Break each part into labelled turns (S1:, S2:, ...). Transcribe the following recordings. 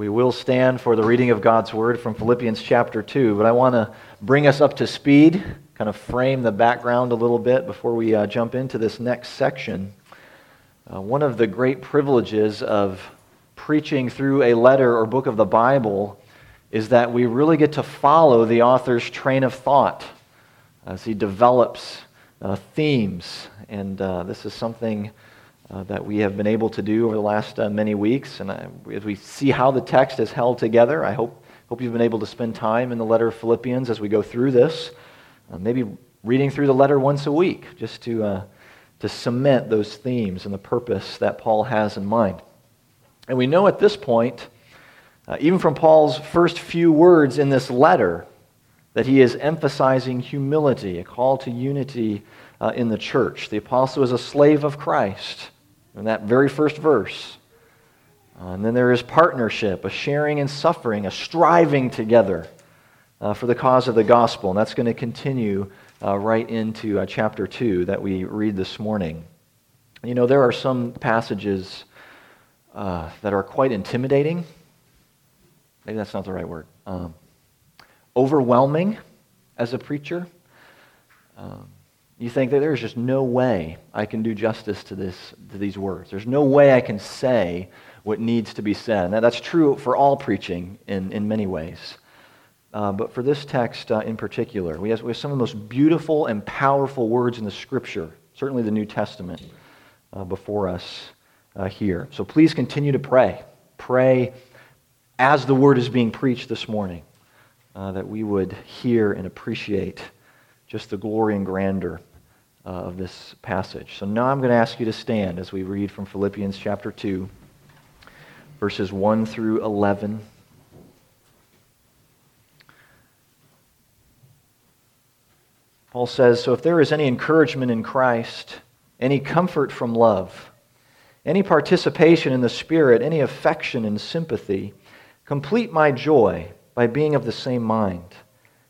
S1: We will stand for the reading of God's word from Philippians chapter 2, but I want to bring us up to speed, kind of frame the background a little bit before we uh, jump into this next section. Uh, one of the great privileges of preaching through a letter or book of the Bible is that we really get to follow the author's train of thought as he develops uh, themes. And uh, this is something uh, that we have been able to do over the last uh, many weeks. And I, as we see how the text is held together, I hope, hope you've been able to spend time in the letter of Philippians as we go through this. Uh, maybe reading through the letter once a week just to, uh, to cement those themes and the purpose that Paul has in mind. And we know at this point, uh, even from Paul's first few words in this letter, that he is emphasizing humility, a call to unity uh, in the church. The apostle is a slave of Christ in that very first verse. Uh, and then there is partnership, a sharing in suffering, a striving together uh, for the cause of the gospel. And that's going to continue uh, right into uh, chapter 2 that we read this morning. You know, there are some passages uh, that are quite intimidating. Maybe that's not the right word. Um, overwhelming as a preacher. Um, you think that there's just no way I can do justice to, this, to these words. There's no way I can say what needs to be said. Now, that's true for all preaching in, in many ways. Uh, but for this text uh, in particular, we have, we have some of the most beautiful and powerful words in the Scripture, certainly the New Testament, uh, before us uh, here. So please continue to pray. Pray as the word is being preached this morning, uh, that we would hear and appreciate just the glory and grandeur uh, of this passage. So now I'm going to ask you to stand as we read from Philippians chapter 2, verses 1 through 11. Paul says, So if there is any encouragement in Christ, any comfort from love, any participation in the Spirit, any affection and sympathy, complete my joy by being of the same mind,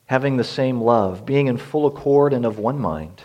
S1: having the same love, being in full accord and of one mind.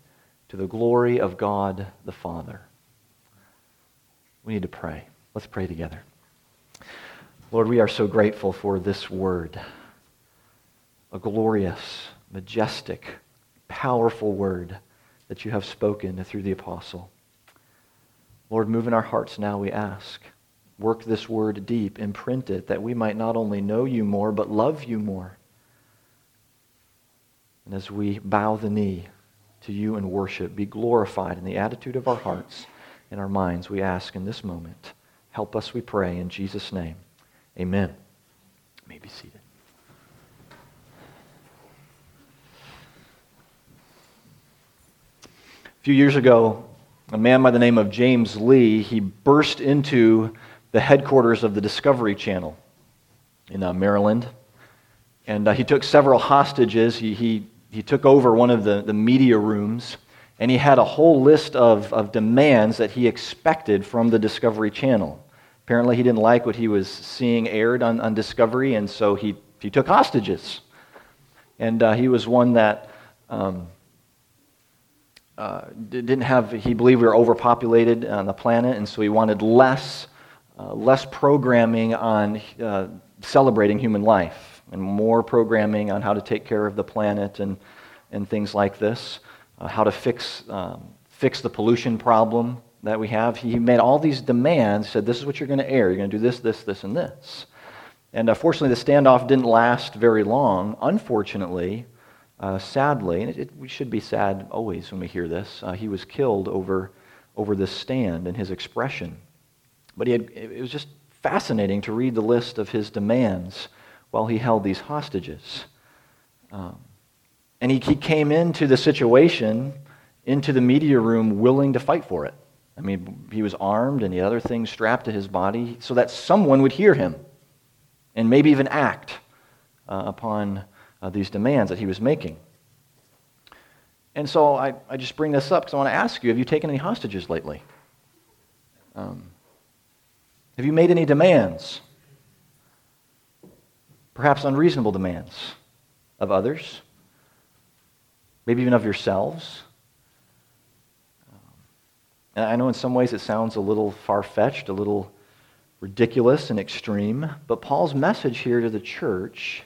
S1: to the glory of God the Father. We need to pray. Let's pray together. Lord, we are so grateful for this word, a glorious, majestic, powerful word that you have spoken through the apostle. Lord, move in our hearts now, we ask. Work this word deep, imprint it, that we might not only know you more, but love you more. And as we bow the knee, to you in worship. Be glorified in the attitude of our hearts and our minds, we ask in this moment. Help us, we pray, in Jesus' name. Amen. You may be seated. A few years ago, a man by the name of James Lee, he burst into the headquarters of the Discovery Channel in uh, Maryland. And uh, he took several hostages. He, he he took over one of the, the media rooms and he had a whole list of, of demands that he expected from the Discovery Channel. Apparently, he didn't like what he was seeing aired on, on Discovery, and so he, he took hostages. And uh, he was one that um, uh, didn't have, he believed we were overpopulated on the planet, and so he wanted less, uh, less programming on uh, celebrating human life and more programming on how to take care of the planet and, and things like this, uh, how to fix, um, fix the pollution problem that we have. He made all these demands, said, This is what you're going to air. You're going to do this, this, this, and this. And unfortunately, the standoff didn't last very long. Unfortunately, uh, sadly, and it, it, we should be sad always when we hear this, uh, he was killed over, over this stand and his expression. But he had, it was just fascinating to read the list of his demands while he held these hostages. Um, and he, he came into the situation, into the media room, willing to fight for it. I mean, he was armed and he had other things strapped to his body so that someone would hear him and maybe even act uh, upon uh, these demands that he was making. And so I, I just bring this up because I want to ask you have you taken any hostages lately? Um, have you made any demands? Perhaps unreasonable demands of others, maybe even of yourselves. And I know in some ways it sounds a little far fetched, a little ridiculous and extreme, but Paul's message here to the church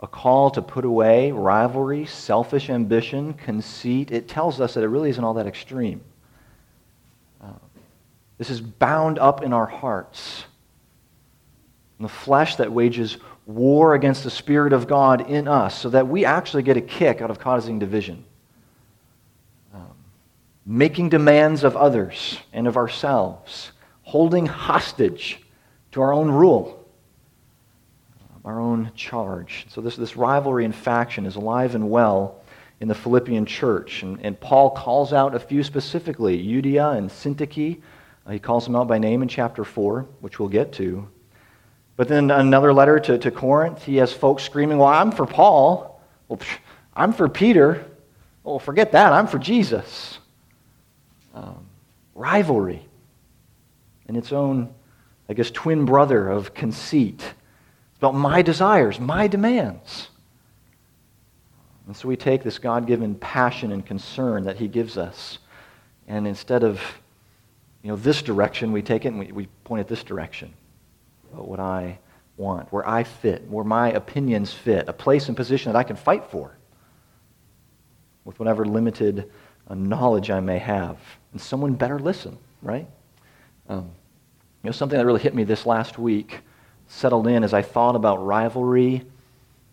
S1: a call to put away rivalry, selfish ambition, conceit, it tells us that it really isn't all that extreme. Uh, this is bound up in our hearts. And the flesh that wages war against the Spirit of God in us, so that we actually get a kick out of causing division. Um, making demands of others and of ourselves, holding hostage to our own rule, our own charge. So, this, this rivalry and faction is alive and well in the Philippian church. And, and Paul calls out a few specifically Euodia and Syntyche uh, he calls them out by name in chapter 4, which we'll get to. But then another letter to, to Corinth, he has folks screaming, Well, I'm for Paul. Well, I'm for Peter. Well, forget that. I'm for Jesus. Um, rivalry and its own, I guess, twin brother of conceit. It's about my desires, my demands. And so we take this God given passion and concern that He gives us, and instead of you know, this direction, we take it and we, we point at this direction. About what I want, where I fit, where my opinions fit, a place and position that I can fight for with whatever limited uh, knowledge I may have. And someone better listen, right? Um, you know, something that really hit me this last week, settled in as I thought about rivalry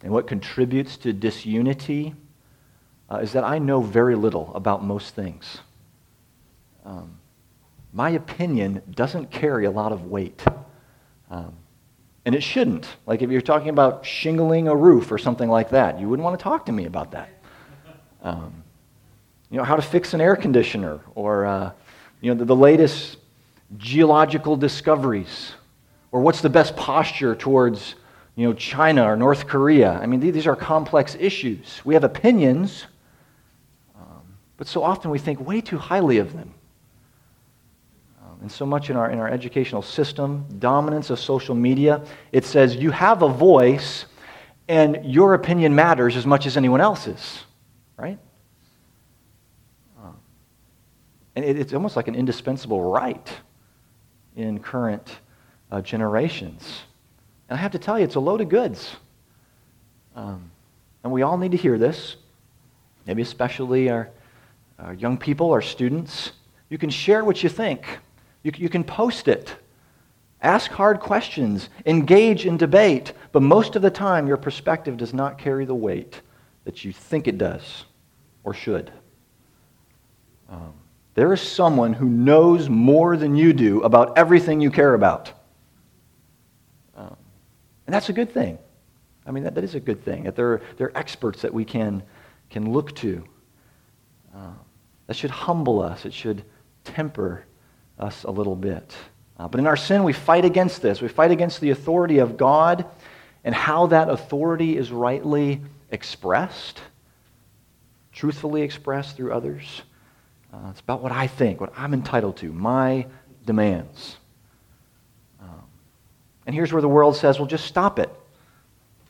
S1: and what contributes to disunity, uh, is that I know very little about most things. Um, my opinion doesn't carry a lot of weight. Um, and it shouldn't. Like if you're talking about shingling a roof or something like that, you wouldn't want to talk to me about that. Um, you know, how to fix an air conditioner or, uh, you know, the, the latest geological discoveries or what's the best posture towards, you know, China or North Korea. I mean, these are complex issues. We have opinions, um, but so often we think way too highly of them and so much in our, in our educational system, dominance of social media, it says you have a voice and your opinion matters as much as anyone else's, right? And it, it's almost like an indispensable right in current uh, generations. And I have to tell you, it's a load of goods. Um, and we all need to hear this, maybe especially our, our young people, our students. You can share what you think. You, you can post it. Ask hard questions. Engage in debate. But most of the time, your perspective does not carry the weight that you think it does or should. Um, there is someone who knows more than you do about everything you care about. Um, and that's a good thing. I mean, that, that is a good thing. That there, there are experts that we can, can look to. Uh, that should humble us, it should temper us a little bit. Uh, but in our sin, we fight against this. We fight against the authority of God and how that authority is rightly expressed, truthfully expressed through others. Uh, it's about what I think, what I'm entitled to, my demands. Um, and here's where the world says, well, just stop it.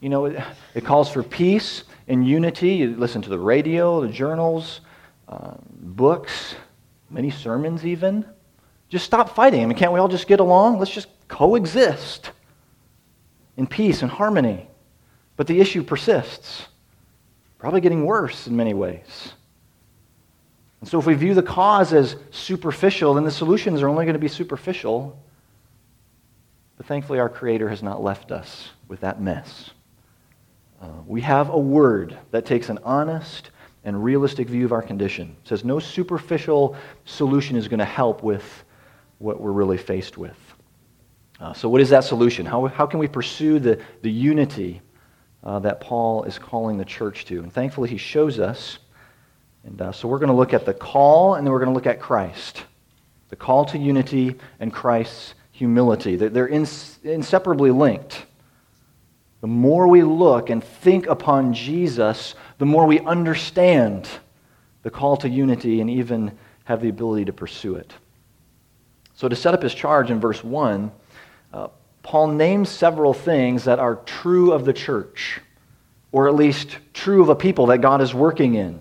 S1: You know, it, calls for peace and unity. You listen to the radio, the journals, uh, books, many sermons even. Just stop fighting. I mean, can't we all just get along? Let's just coexist in peace and harmony. But the issue persists, probably getting worse in many ways. And so, if we view the cause as superficial, then the solutions are only going to be superficial. But thankfully, our Creator has not left us with that mess. Uh, we have a word that takes an honest and realistic view of our condition. It says no superficial solution is going to help with what we're really faced with. Uh, so, what is that solution? How, how can we pursue the, the unity uh, that Paul is calling the church to? And thankfully, he shows us. And uh, so, we're going to look at the call and then we're going to look at Christ. The call to unity and Christ's humility. They're, they're ins- inseparably linked. The more we look and think upon Jesus, the more we understand the call to unity and even have the ability to pursue it. So, to set up his charge in verse 1, uh, Paul names several things that are true of the church, or at least true of a people that God is working in.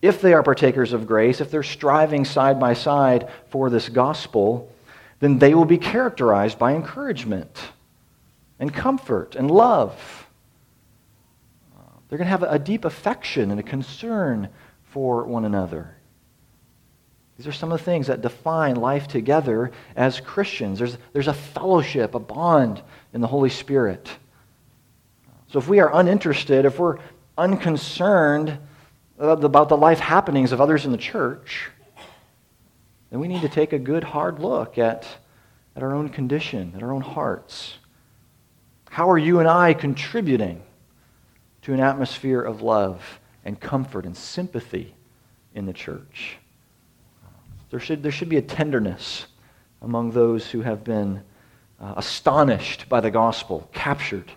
S1: If they are partakers of grace, if they're striving side by side for this gospel, then they will be characterized by encouragement and comfort and love. They're going to have a deep affection and a concern for one another. These are some of the things that define life together as Christians. There's, there's a fellowship, a bond in the Holy Spirit. So if we are uninterested, if we're unconcerned about the life happenings of others in the church, then we need to take a good hard look at, at our own condition, at our own hearts. How are you and I contributing to an atmosphere of love and comfort and sympathy in the church? There should, there should be a tenderness among those who have been uh, astonished by the gospel, captured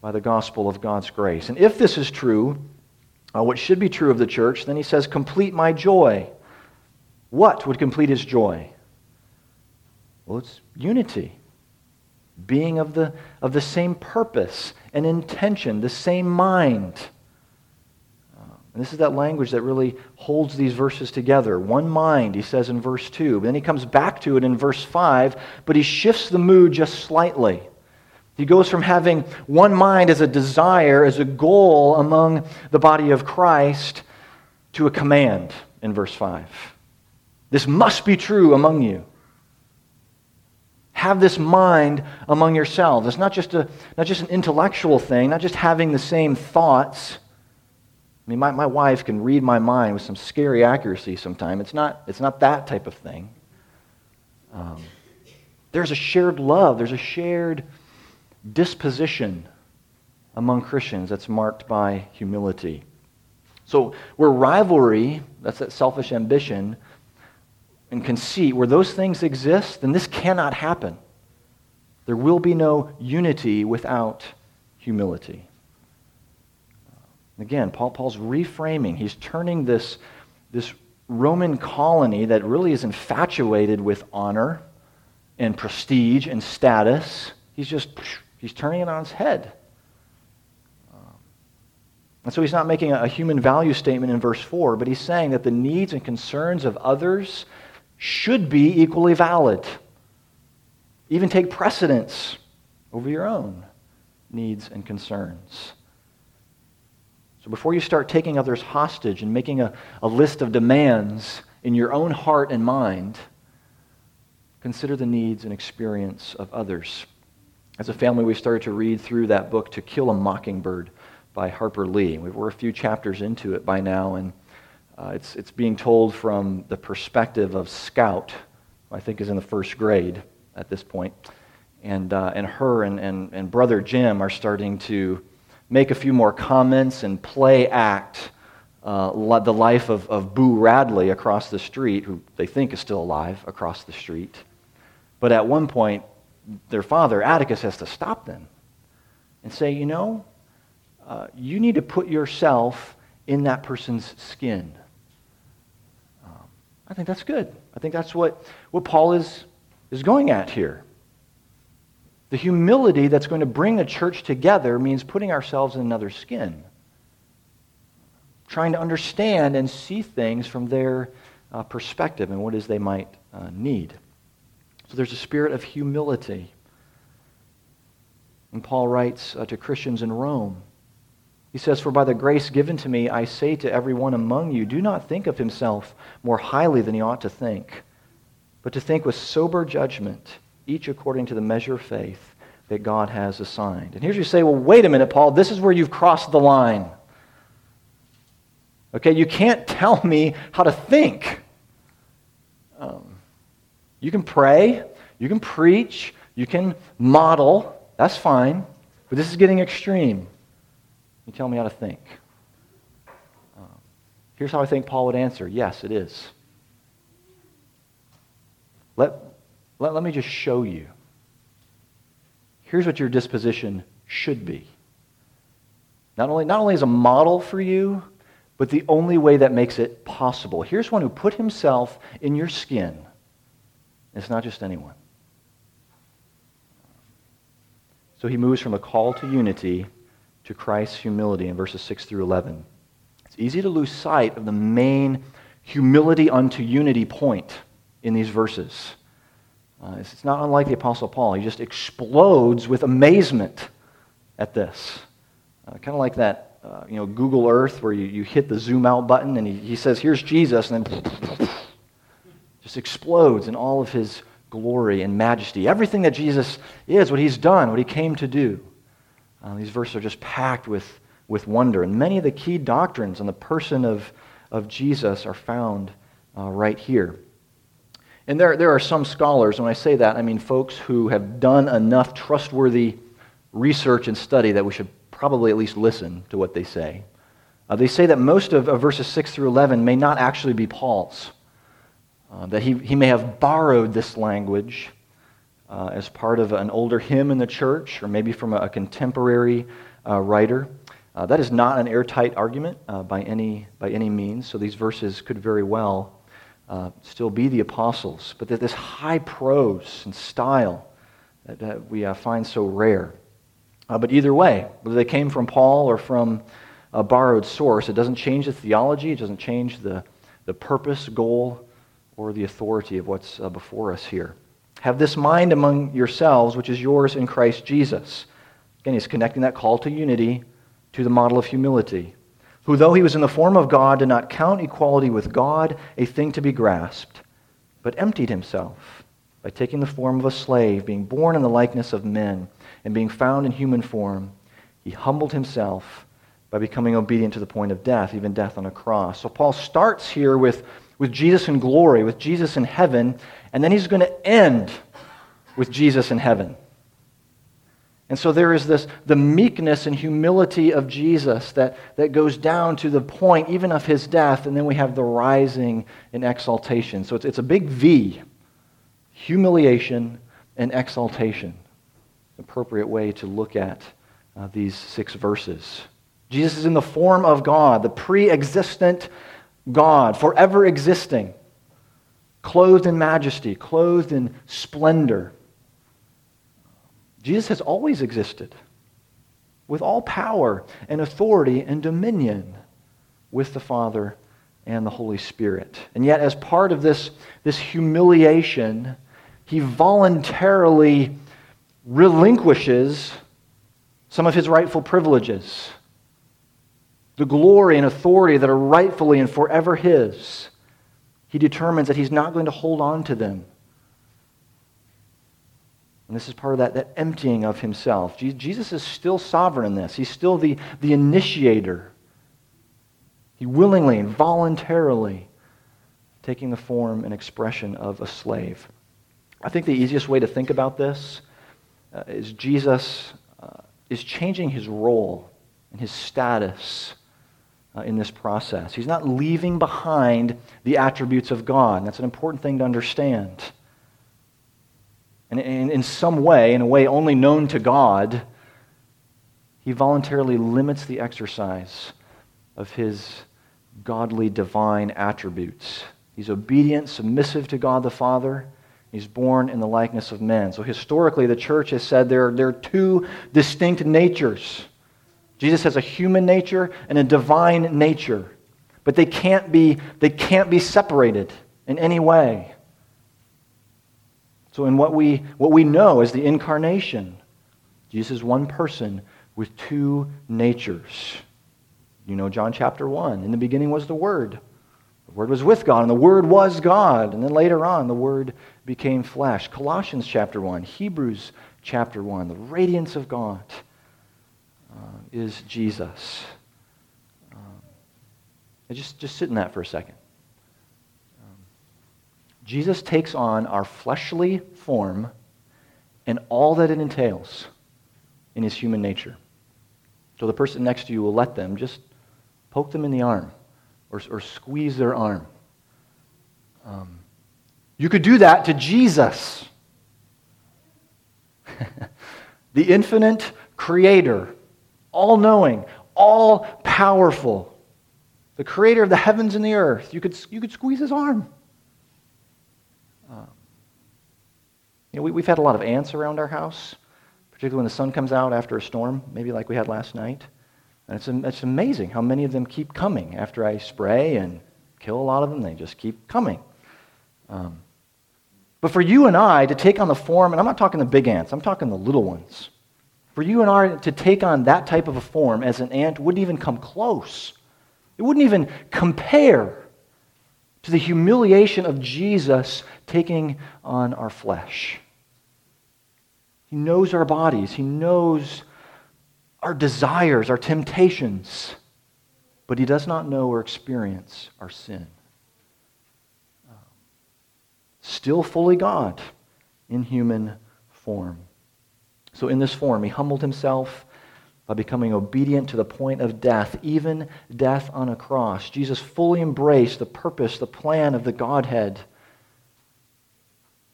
S1: by the gospel of God's grace. And if this is true, uh, what should be true of the church, then he says, Complete my joy. What would complete his joy? Well, it's unity, being of the, of the same purpose and intention, the same mind. And this is that language that really holds these verses together. One mind, he says in verse 2. But then he comes back to it in verse 5, but he shifts the mood just slightly. He goes from having one mind as a desire, as a goal among the body of Christ, to a command in verse 5. This must be true among you. Have this mind among yourselves. It's not just, a, not just an intellectual thing, not just having the same thoughts I mean, my, my wife can read my mind with some scary accuracy sometimes. It's not, it's not that type of thing. Um, there's a shared love, there's a shared disposition among Christians that's marked by humility. So, where rivalry, that's that selfish ambition, and conceit, where those things exist, then this cannot happen. There will be no unity without humility. Again, Paul, Paul's reframing. He's turning this, this Roman colony that really is infatuated with honor and prestige and status, he's just he's turning it on its head. And so he's not making a human value statement in verse 4, but he's saying that the needs and concerns of others should be equally valid. Even take precedence over your own needs and concerns. So before you start taking others hostage and making a, a list of demands in your own heart and mind, consider the needs and experience of others. As a family, we started to read through that book, To Kill a Mockingbird by Harper Lee. We're a few chapters into it by now, and uh, it's, it's being told from the perspective of Scout, who I think is in the first grade at this point. And, uh, and her and, and, and brother Jim are starting to make a few more comments and play act uh, the life of, of Boo Radley across the street, who they think is still alive across the street. But at one point, their father, Atticus, has to stop them and say, you know, uh, you need to put yourself in that person's skin. Um, I think that's good. I think that's what, what Paul is, is going at here. The humility that's going to bring the church together means putting ourselves in another's skin, trying to understand and see things from their uh, perspective and what is they might uh, need. So there's a spirit of humility. And Paul writes uh, to Christians in Rome. He says, For by the grace given to me, I say to everyone among you, do not think of himself more highly than he ought to think, but to think with sober judgment each according to the measure of faith that God has assigned. And here's you say, well, wait a minute, Paul, this is where you've crossed the line. Okay, you can't tell me how to think. Um, you can pray, you can preach, you can model, that's fine, but this is getting extreme. You tell me how to think. Um, here's how I think Paul would answer yes, it is. Let, let, let me just show you. Here's what your disposition should be. Not only, not only as a model for you, but the only way that makes it possible. Here's one who put himself in your skin. It's not just anyone. So he moves from a call to unity to Christ's humility in verses 6 through 11. It's easy to lose sight of the main humility unto unity point in these verses. Uh, it's not unlike the Apostle Paul. He just explodes with amazement at this. Uh, kind of like that, uh, you know, Google Earth where you, you hit the zoom out button and he, he says, here's Jesus, and then just explodes in all of his glory and majesty. Everything that Jesus is, what he's done, what he came to do. Uh, these verses are just packed with, with wonder. And many of the key doctrines on the person of, of Jesus are found uh, right here. And there, there are some scholars, when I say that, I mean folks who have done enough trustworthy research and study that we should probably at least listen to what they say. Uh, they say that most of, of, verses 6 through 11 may not actually be Paul's, uh, that he, he may have borrowed this language uh, as part of an older hymn in the church, or maybe from a, a contemporary uh, writer. Uh, that is not an airtight argument uh, by, any, by any means, so these verses could very well uh, still be the apostles, but that this high prose and style that, that we uh, find so rare. Uh, but either way, whether they came from Paul or from a borrowed source, it doesn't change the theology, it doesn't change the, the purpose, goal, or the authority of what's uh, before us here. Have this mind among yourselves, which is yours in Christ Jesus. Again, he's connecting that call to unity to the model of humility who, though he was in the form of God, did not count equality with God a thing to be grasped, but emptied himself by taking the form of a slave, being born in the likeness of men, and being found in human form. He humbled himself by becoming obedient to the point of death, even death on a cross. So Paul starts here with, with Jesus in glory, with Jesus in heaven, and then he's going to end with Jesus in heaven. And so there is this the meekness and humility of Jesus that, that goes down to the point even of his death, and then we have the rising in exaltation. So it's, it's a big V humiliation and exaltation. Appropriate way to look at uh, these six verses. Jesus is in the form of God, the pre existent God, forever existing, clothed in majesty, clothed in splendor. Jesus has always existed with all power and authority and dominion with the Father and the Holy Spirit. And yet, as part of this, this humiliation, he voluntarily relinquishes some of his rightful privileges, the glory and authority that are rightfully and forever his. He determines that he's not going to hold on to them and this is part of that, that emptying of himself. Jesus is still sovereign in this. He's still the, the initiator. He willingly and voluntarily taking the form and expression of a slave. I think the easiest way to think about this uh, is Jesus uh, is changing his role and his status uh, in this process. He's not leaving behind the attributes of God. That's an important thing to understand. And in, some way, in a way only known to God, he voluntarily limits the exercise of his godly divine attributes. He's obedient, submissive to God the Father. He's born in the likeness of men. So historically, the church has said there, there are two distinct natures. Jesus has a human nature and a divine nature, but they can't be, they can't be separated in any way. So, in what we, what we know as the incarnation, Jesus is one person with two natures. You know John chapter 1. In the beginning was the Word. The Word was with God, and the Word was God. And then later on, the Word became flesh. Colossians chapter 1, Hebrews chapter 1, the radiance of God uh, is Jesus. Um, just, just sit in that for a second. Jesus takes on our fleshly form and all that it entails in his human nature. So the person next to you will let them just poke them in the arm or, or squeeze their arm. Um, you could do that to Jesus, the infinite creator, all knowing, all powerful, the creator of the heavens and the earth. You could, you could squeeze his arm. Uh, you know, we, we've had a lot of ants around our house, particularly when the sun comes out after a storm, maybe like we had last night. And it's, it's amazing how many of them keep coming after I spray and kill a lot of them. They just keep coming. Um, but for you and I to take on the form, and I'm not talking the big ants, I'm talking the little ones. For you and I to take on that type of a form as an ant wouldn't even come close. It wouldn't even compare to the humiliation of Jesus taking on our flesh. He knows our bodies, He knows our desires, our temptations, but He does not know or experience our sin. Still fully God in human form. So, in this form, He humbled Himself by becoming obedient to the point of death, even death on a cross. Jesus fully embraced the purpose, the plan of the Godhead.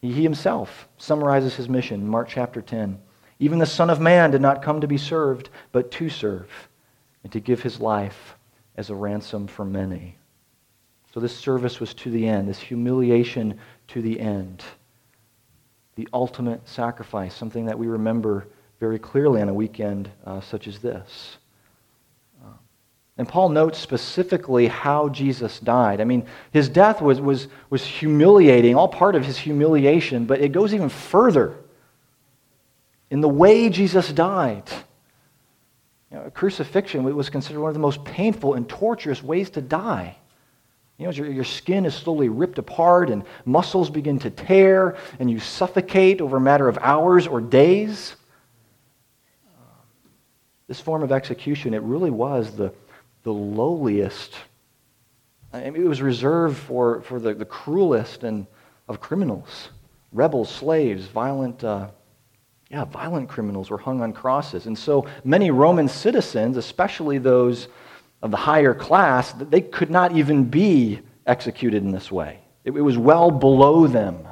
S1: He himself summarizes his mission in Mark chapter 10. Even the Son of Man did not come to be served, but to serve, and to give his life as a ransom for many. So this service was to the end, this humiliation to the end. The ultimate sacrifice, something that we remember very clearly on a weekend uh, such as this. And Paul notes specifically how Jesus died. I mean, his death was, was, was humiliating, all part of his humiliation, but it goes even further in the way Jesus died. You know, crucifixion was considered one of the most painful and torturous ways to die. You know, your, your skin is slowly ripped apart and muscles begin to tear and you suffocate over a matter of hours or days. This form of execution, it really was the, the lowliest. I mean, it was reserved for, for the, the cruelest and of criminals, rebels, slaves, violent uh, yeah, violent criminals were hung on crosses. And so many Roman citizens, especially those of the higher class, they could not even be executed in this way. It, it was well below them.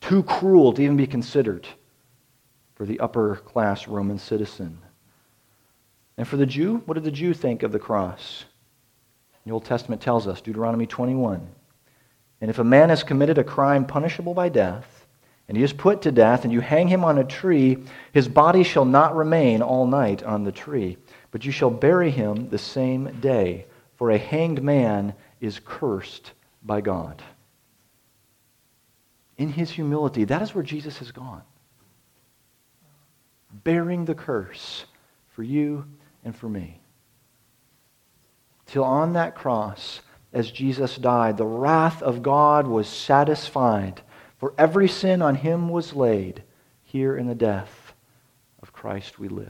S1: Too cruel to even be considered for the upper class Roman citizen. And for the Jew, what did the Jew think of the cross? The Old Testament tells us, Deuteronomy 21. And if a man has committed a crime punishable by death, and he is put to death, and you hang him on a tree, his body shall not remain all night on the tree, but you shall bury him the same day, for a hanged man is cursed by God. In his humility, that is where Jesus has gone. Bearing the curse for you and for me. Till on that cross, as Jesus died, the wrath of God was satisfied for every sin on him was laid. Here in the death of Christ we live.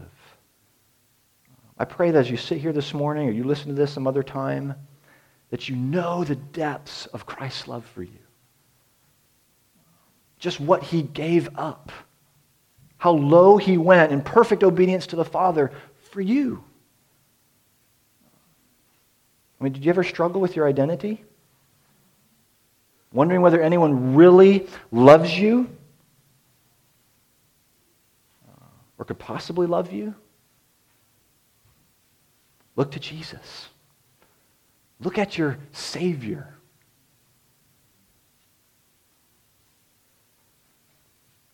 S1: I pray that as you sit here this morning or you listen to this some other time, that you know the depths of Christ's love for you. Just what he gave up. How low he went in perfect obedience to the Father for you. I mean, did you ever struggle with your identity? wondering whether anyone really loves you uh, or could possibly love you, look to Jesus. Look at your Savior.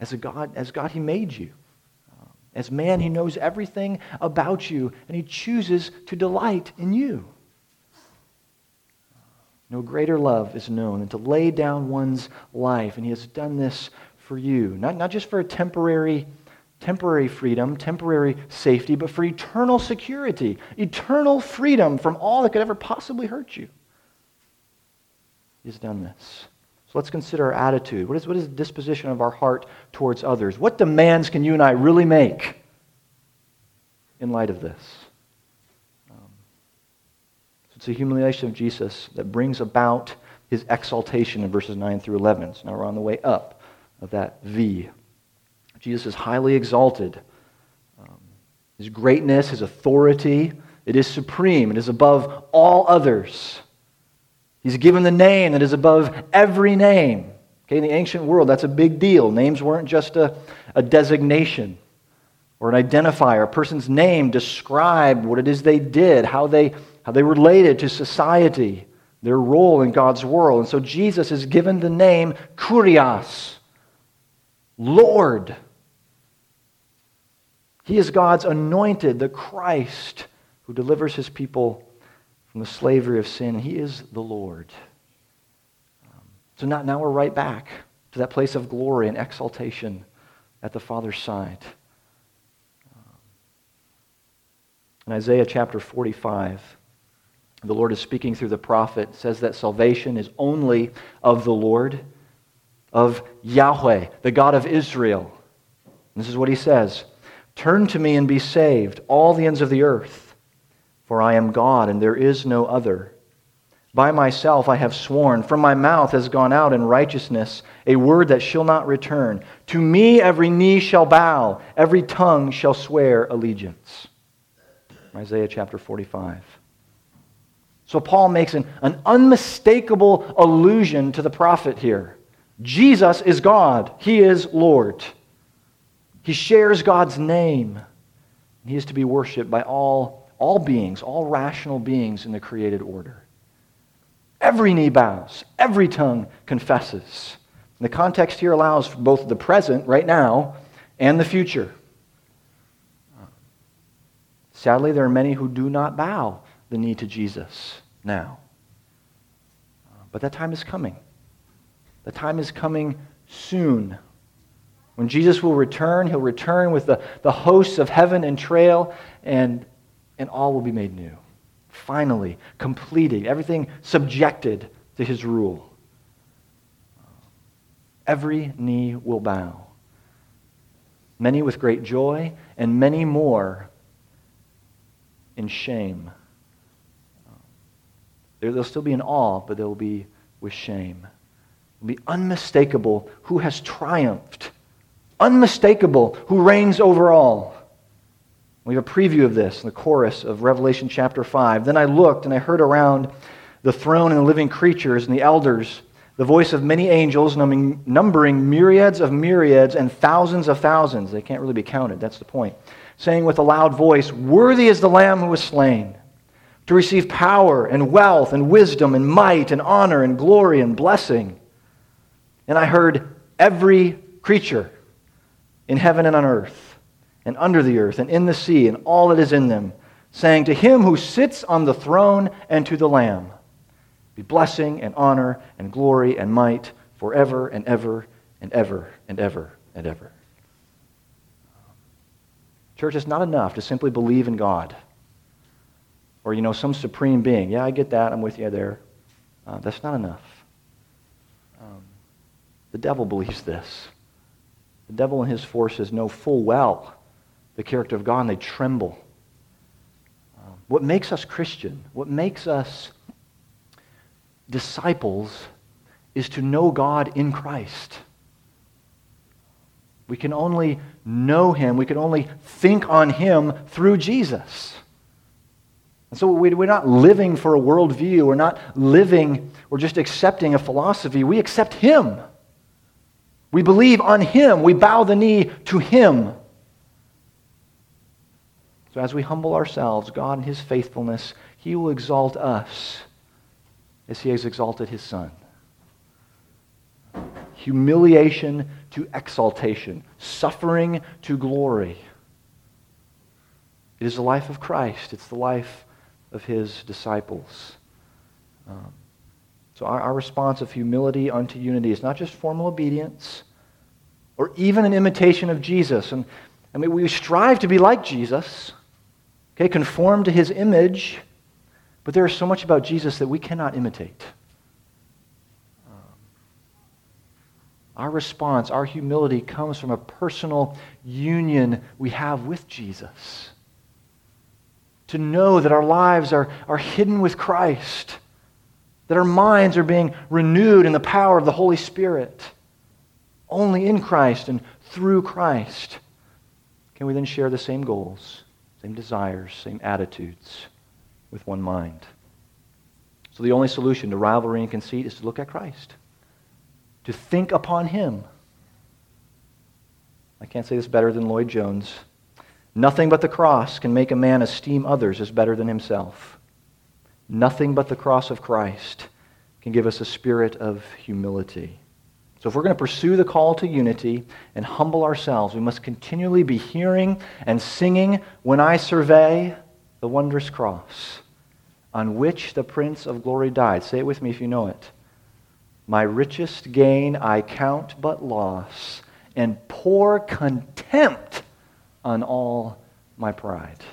S1: As a God, as God, He made you. As man, He knows everything about you, and He chooses to delight in you. No greater love is known than to lay down one's life. And he has done this for you. Not, not just for a temporary, temporary freedom, temporary safety, but for eternal security, eternal freedom from all that could ever possibly hurt you. He has done this. So let's consider our attitude. What is, what is the disposition of our heart towards others? What demands can you and I really make in light of this? Um, so it's the humiliation of Jesus that brings about his exaltation in verses 9 through 11. So now we're on the way up of that V. Jesus is highly exalted. Um, his greatness, his authority, it is supreme. It is above all others. He's given the name that is above every name. Okay, in the ancient world, that's a big deal. Names weren't just a, a designation or an identifier. A person's name described what it is they did, how they, how they related to society, their role in God's world. And so Jesus is given the name Kurios, Lord. He is God's anointed, the Christ, who delivers his people from the slavery of sin. He is the Lord. Um, so now, we're right back to that place of glory and exaltation at the Father's side. Um, in Isaiah chapter 45, the Lord is speaking through the prophet, says that salvation is only of the Lord, of Yahweh, the God of Israel. And this is what he says Turn to me and be saved, all the ends of the earth. For I am God, and there is no other. By myself I have sworn, from my mouth has gone out in righteousness a word that shall not return. To me every knee shall bow, every tongue shall swear allegiance. Isaiah chapter 45. So Paul makes an, an unmistakable allusion to the prophet here. Jesus is God, He is Lord. He shares God's name. He is to be worshiped by all all beings, all rational beings in the created order. Every knee bows, every tongue confesses. And the context here allows for both the present, right now, and the future. Sadly, there are many who do not bow the knee to Jesus now. But that time is coming. The time is coming soon. When Jesus will return, he'll return with the, the hosts of heaven and trail, and and all will be made new. Finally, completed, everything subjected to his rule. Every knee will bow. Many with great joy, and many more in shame. There'll still be in awe, but there will be with shame. It will be unmistakable who has triumphed, unmistakable who reigns over all. We have a preview of this in the chorus of Revelation chapter 5. Then I looked and I heard around the throne and the living creatures and the elders the voice of many angels, numbering myriads of myriads and thousands of thousands. They can't really be counted, that's the point. Saying with a loud voice, Worthy is the Lamb who was slain to receive power and wealth and wisdom and might and honor and glory and blessing. And I heard every creature in heaven and on earth and under the earth and in the sea and all that is in them, saying, To him who sits on the throne and to the Lamb be blessing and honor and glory and might forever and ever and ever and ever and ever. Church, it's not enough to simply believe in God or, you know, some supreme being. Yeah, I get that. I'm with you there. Uh, that's not enough. Um, the devil believes this. The devil and his forces know full well the character of God and they tremble. What makes us Christian, what makes us disciples, is to know God in Christ. We can only know Him, we can only think on Him through Jesus. And so we, are not living for a worldview, we're not living, we're just accepting a philosophy. We accept Him. We believe on Him, we bow the knee to Him. So as we humble ourselves, God in his faithfulness, he will exalt us as he has exalted his son. Humiliation to exaltation, suffering to glory. It is the life of Christ. It's the life of his disciples. Um, so our, our response of humility unto unity is not just formal obedience or even an imitation of Jesus. And I mean, we strive to be like Jesus. Okay, conform to his image, but there is so much about Jesus that we cannot imitate. Um, our response, our humility comes from a personal union we have with Jesus. To know that our lives are, are hidden with Christ, that our minds are being renewed in the power of the Holy Spirit, only in Christ and through Christ. Can we then share the same goals, same desires, same attitudes with one mind? So the only solution to rivalry and conceit is to look at Christ, to think upon Him. I can't say this better than Lloyd Jones. Nothing but the cross can make a man esteem others as better than himself. Nothing but the cross of Christ can give us a spirit of humility. So, if we're going to pursue the call to unity and humble ourselves, we must continually be hearing and singing when I survey the wondrous cross on which the Prince of Glory died. Say it with me if you know it. My richest gain I count but loss, and pour contempt on all my pride.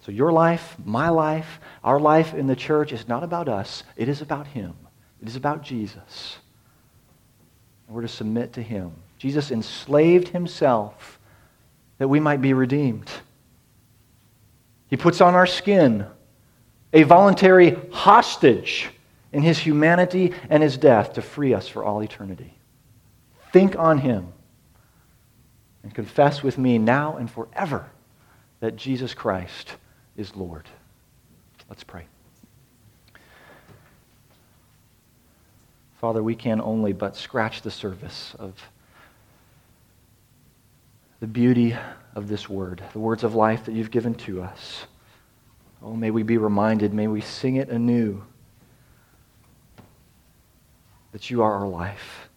S1: So, your life, my life, our life in the church is not about us, it is about Him. It is about Jesus. And we're to submit to Him. Jesus enslaved Himself that we might be redeemed. He puts on our skin a voluntary hostage in his humanity and his death to free us for all eternity. Think on him and confess with me now and forever that Jesus Christ is Lord. Let's pray. Father, we can only but scratch the surface of the beauty of this word, the words of life that you've given to us. Oh, may we be reminded, may we sing it anew that you are our life.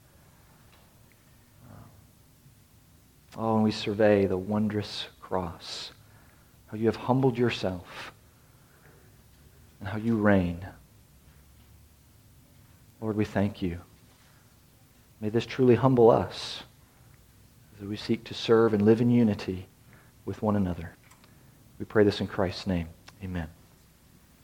S1: Oh, and we survey the wondrous cross, how you have humbled yourself, and how you reign. Lord, we thank you. May this truly humble us as we seek to serve and live in unity with one another. We pray this in Christ's name. Amen.